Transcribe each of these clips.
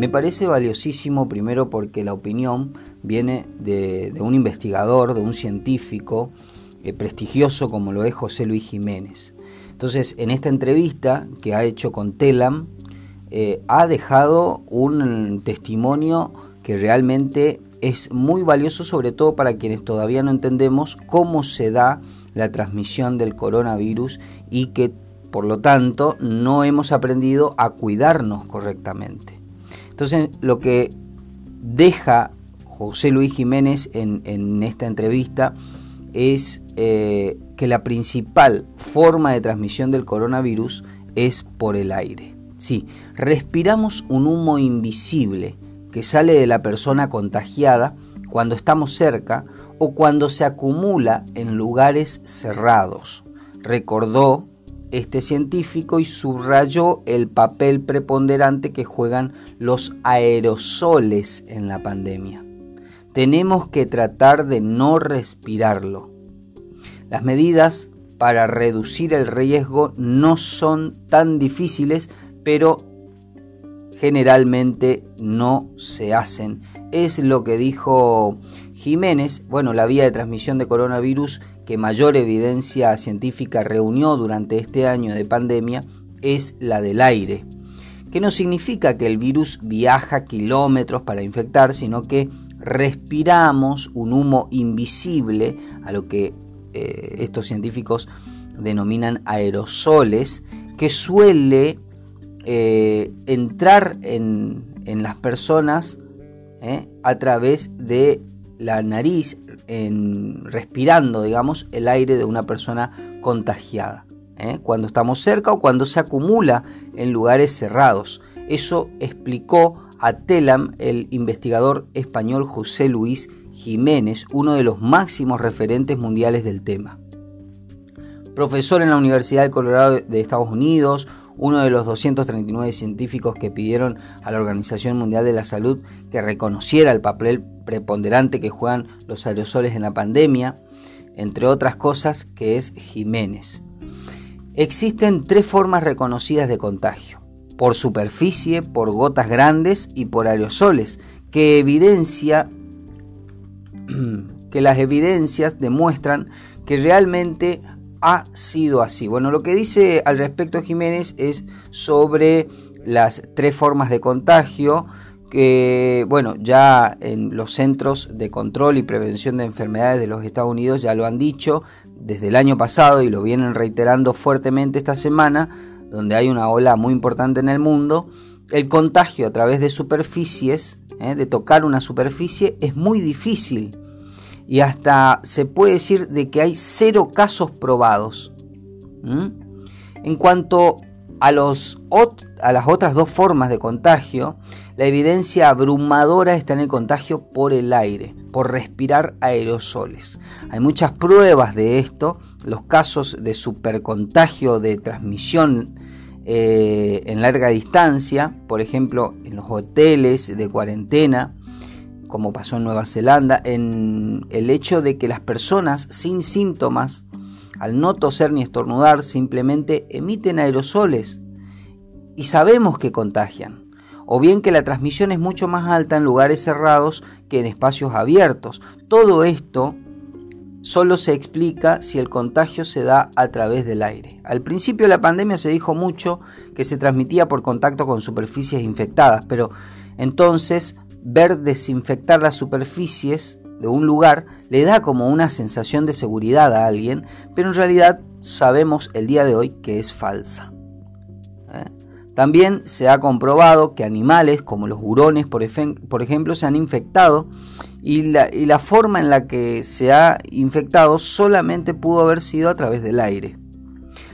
Me parece valiosísimo primero porque la opinión viene de, un investigador, de un científico eh, prestigioso como lo es José Luis Jiménez. Entonces, en esta entrevista que ha hecho con Telam, eh, ha dejado un testimonio que realmente es muy valioso, sobre todo para quienes todavía no entendemos cómo se da la transmisión del coronavirus y que por lo tanto no hemos aprendido a cuidarnos correctamente. Entonces lo que deja José Luis Jiménez en, esta entrevista es eh, que la principal forma de transmisión del coronavirus es por el aire. Sí, respiramos un humo invisible que sale de la persona contagiada cuando estamos cerca o cuando se acumula en lugares cerrados, recordó este científico y subrayó el papel preponderante que juegan los aerosoles en la pandemia. Tenemos que tratar de no respirarlo. Las medidas para reducir el riesgo no son tan difíciles, pero generalmente no se hacen. Es lo que dijo Jiménez, bueno, la vía de transmisión de coronavirus que mayor evidencia científica reunió durante este año de pandemia es la del aire, que no significa que el virus viaja kilómetros para infectar, sino que respiramos un humo invisible, a lo que eh, estos científicos denominan aerosoles, que suele eh, entrar en, las personas eh, a través de la nariz respirando, digamos, el aire de una persona contagiada. ¿eh? Cuando estamos cerca o cuando se acumula en lugares cerrados. Eso explicó a Telam el investigador español José Luis Jiménez, uno de los máximos referentes mundiales del tema. Profesor en la Universidad de Colorado de Estados Unidos, uno de los 239 científicos que pidieron a la Organización Mundial de la Salud que reconociera el papel preponderante que juegan los aerosoles en la pandemia, entre otras cosas, que es Jiménez. Existen tres formas reconocidas de contagio, por superficie, por gotas grandes y por aerosoles, que evidencia que las evidencias demuestran que realmente ha sido así. Bueno, lo que dice al respecto Jiménez es sobre las tres formas de contagio que, bueno, ya en los centros de control y prevención de enfermedades de los Estados Unidos ya lo han dicho desde el año pasado y lo vienen reiterando fuertemente esta semana, donde hay una ola muy importante en el mundo. El contagio a través de superficies, ¿eh? de tocar una superficie, es muy difícil y hasta se puede decir de que hay cero casos probados. En cuanto a, los, a las otras dos formas de contagio, la evidencia abrumadora está en el contagio por el aire, por respirar aerosoles. Hay muchas pruebas de esto, los casos de supercontagio de transmisión eh, en larga distancia, por ejemplo en los hoteles de cuarentena, como pasó en Nueva Zelanda, en el hecho de que las personas sin síntomas, al no toser ni estornudar, simplemente emiten aerosoles y sabemos que contagian. O bien que la transmisión es mucho más alta en lugares cerrados que en espacios abiertos. Todo esto solo se explica si el contagio se da a través del aire. Al principio de la pandemia se dijo mucho que se transmitía por contacto con superficies infectadas, pero entonces ver desinfectar las superficies de un lugar le da como una sensación de seguridad a alguien, pero en realidad sabemos el día de hoy que es falsa. ¿Eh? También se ha comprobado que animales como los hurones, por, ejemplo, se han infectado y la, y la forma en la que se ha infectado solamente pudo haber sido a través del aire.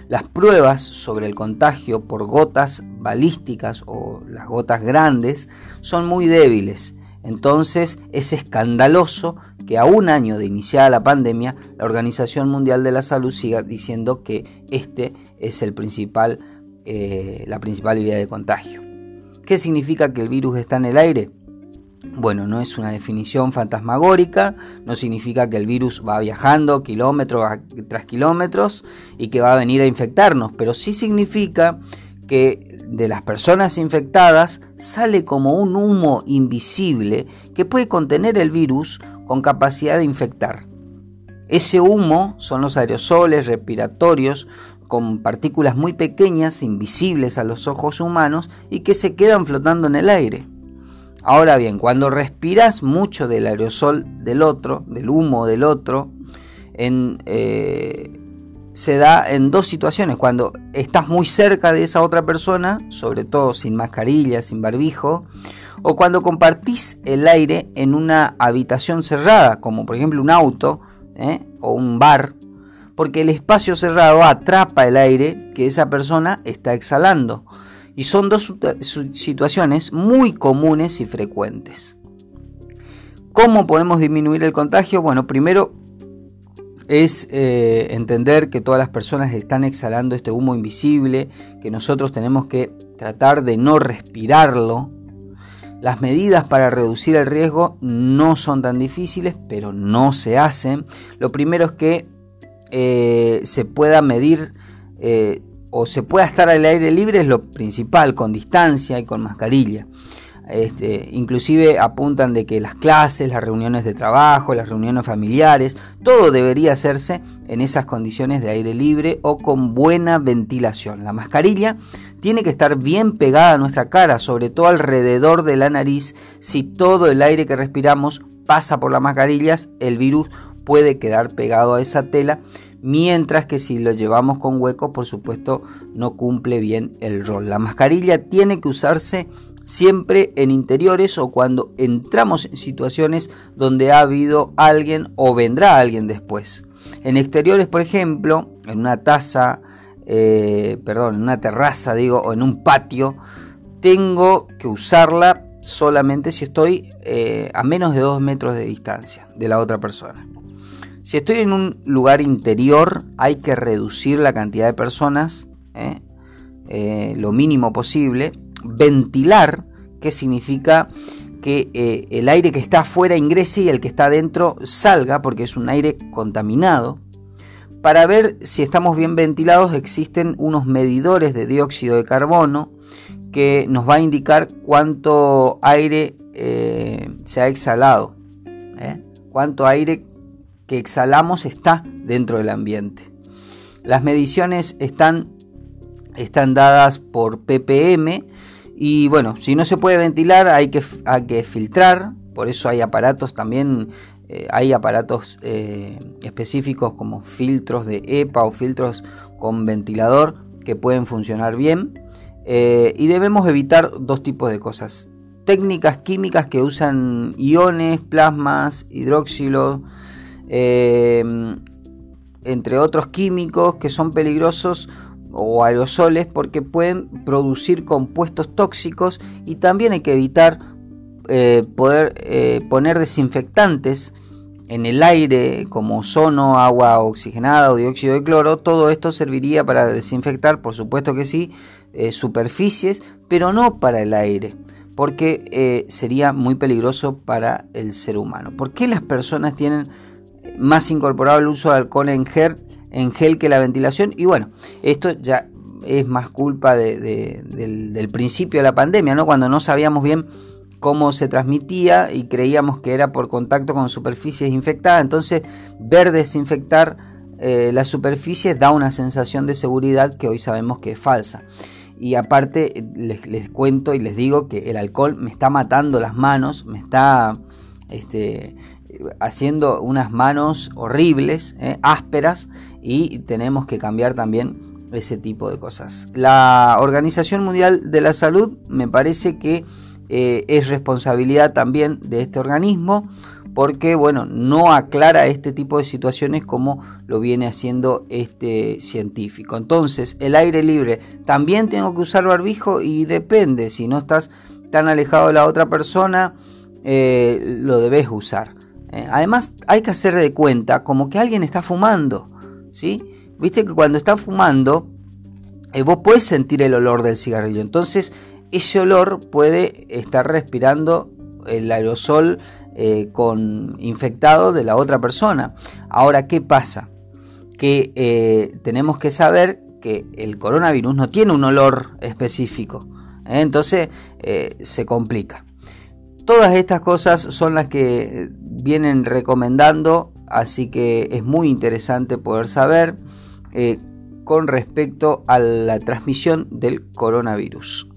Las pruebas sobre el contagio por gotas balísticas o las gotas grandes son muy débiles. Entonces es escandaloso que a un año de iniciada la pandemia la Organización Mundial de la Salud siga diciendo que este es el principal, eh, la principal vía de contagio. ¿Qué significa que el virus está en el aire? Bueno, no es una definición fantasmagórica, no significa que el virus va viajando kilómetros tras kilómetros y que va a venir a infectarnos, pero sí significa que de las personas infectadas sale como un humo invisible que puede contener el virus con capacidad de infectar. Ese humo son los aerosoles respiratorios con partículas muy pequeñas, invisibles a los ojos humanos y que se quedan flotando en el aire. Ahora bien, cuando respiras mucho del aerosol del otro, del humo del otro, eh, se da en dos situaciones. Cuando estás muy cerca de esa otra persona, sobre todo sin mascarilla, sin barbijo, o cuando compartís el aire en una habitación cerrada, como por ejemplo un auto ¿eh? o un bar, porque el espacio cerrado atrapa el aire que esa persona está exhalando. Y son dos situaciones muy comunes y frecuentes. ¿Cómo podemos disminuir el contagio? Bueno, primero es eh, entender que todas las personas están exhalando este humo invisible, que nosotros tenemos que tratar de no respirarlo. Las medidas para reducir el riesgo no son tan difíciles, pero no se hacen. Lo primero es que eh, se pueda medir eh, o se pueda estar al aire libre es lo principal, con distancia y con mascarilla. Este, inclusive apuntan de que las clases, las reuniones de trabajo, las reuniones familiares, todo debería hacerse en esas condiciones de aire libre o con buena ventilación. La mascarilla tiene que estar bien pegada a nuestra cara, sobre todo alrededor de la nariz. Si todo el aire que respiramos pasa por las mascarillas, el virus puede quedar pegado a esa tela, mientras que si lo llevamos con hueco, por supuesto, no cumple bien el rol. La mascarilla tiene que usarse siempre en interiores o cuando entramos en situaciones donde ha habido alguien o vendrá alguien después. En exteriores, por ejemplo, en una taza, eh, perdón, en una terraza, digo, o en un patio, tengo que usarla solamente si estoy eh, a menos de dos metros de distancia de la otra persona. Si estoy en un lugar interior, hay que reducir la cantidad de personas, ¿eh? lo mínimo posible, ventilar, que significa que eh, el aire que está afuera ingrese y el que está adentro salga, porque es un aire contaminado. Para ver si estamos bien ventilados existen unos medidores de dióxido de carbono que nos va a indicar cuánto aire eh, se ha exhalado, ¿eh? cuánto aire que exhalamos está dentro del ambiente. Las mediciones están, están dadas por ppm, y bueno, si no se puede ventilar hay que, que filtrar, por eso hay aparatos también, eh, hay aparatos eh, específicos como filtros de EPA o filtros con ventilador que pueden funcionar bien. Eh, y debemos evitar dos tipos de cosas. Técnicas químicas que usan iones, plasmas, hidróxilo, entre otros químicos que son peligrosos o aerosoles porque pueden producir compuestos tóxicos y también hay que evitar eh, poder eh, poner desinfectantes en el aire como ozono, agua oxigenada o dióxido de cloro. Todo esto serviría para desinfectar, por supuesto que sí, eh, superficies, pero no para el aire porque sería muy peligroso para el ser humano. ¿Por qué las personas tienen más incorporado el uso de alcohol en gel que la ventilación. Y bueno, esto ya es más culpa del, principio de la pandemia, ¿no? Cuando no sabíamos bien cómo se transmitía y creíamos que era por contacto con superficies infectadas. Entonces, ver desinfectar eh, las superficies da una sensación de seguridad que hoy sabemos que es falsa. Y aparte, les, les, cuento y les digo que el alcohol me está matando las manos, me está este, haciendo unas manos horribles, eh, ásperas, y tenemos que cambiar también ese tipo de cosas. La Organización Mundial de la Salud me parece que eh, es responsabilidad también de este organismo porque bueno, no aclara este tipo de situaciones como lo viene haciendo este científico. Entonces, el aire libre, también tengo que usar barbijo y depende, si no estás tan alejado de la otra persona, eh, lo debes usar. Eh, además, hay que hacer de cuenta como que alguien está fumando, ¿sí? Viste que cuando está fumando, eh, vos puedes sentir el olor del cigarrillo. Entonces, ese olor puede estar respirando el aerosol eh, con infectado de la otra persona. Ahora, ¿qué pasa? Que tenemos que saber que el coronavirus no tiene un olor específico. Entonces se complica. Todas estas cosas son las que vienen recomendando, así que es muy interesante poder saber con respecto a la transmisión del coronavirus.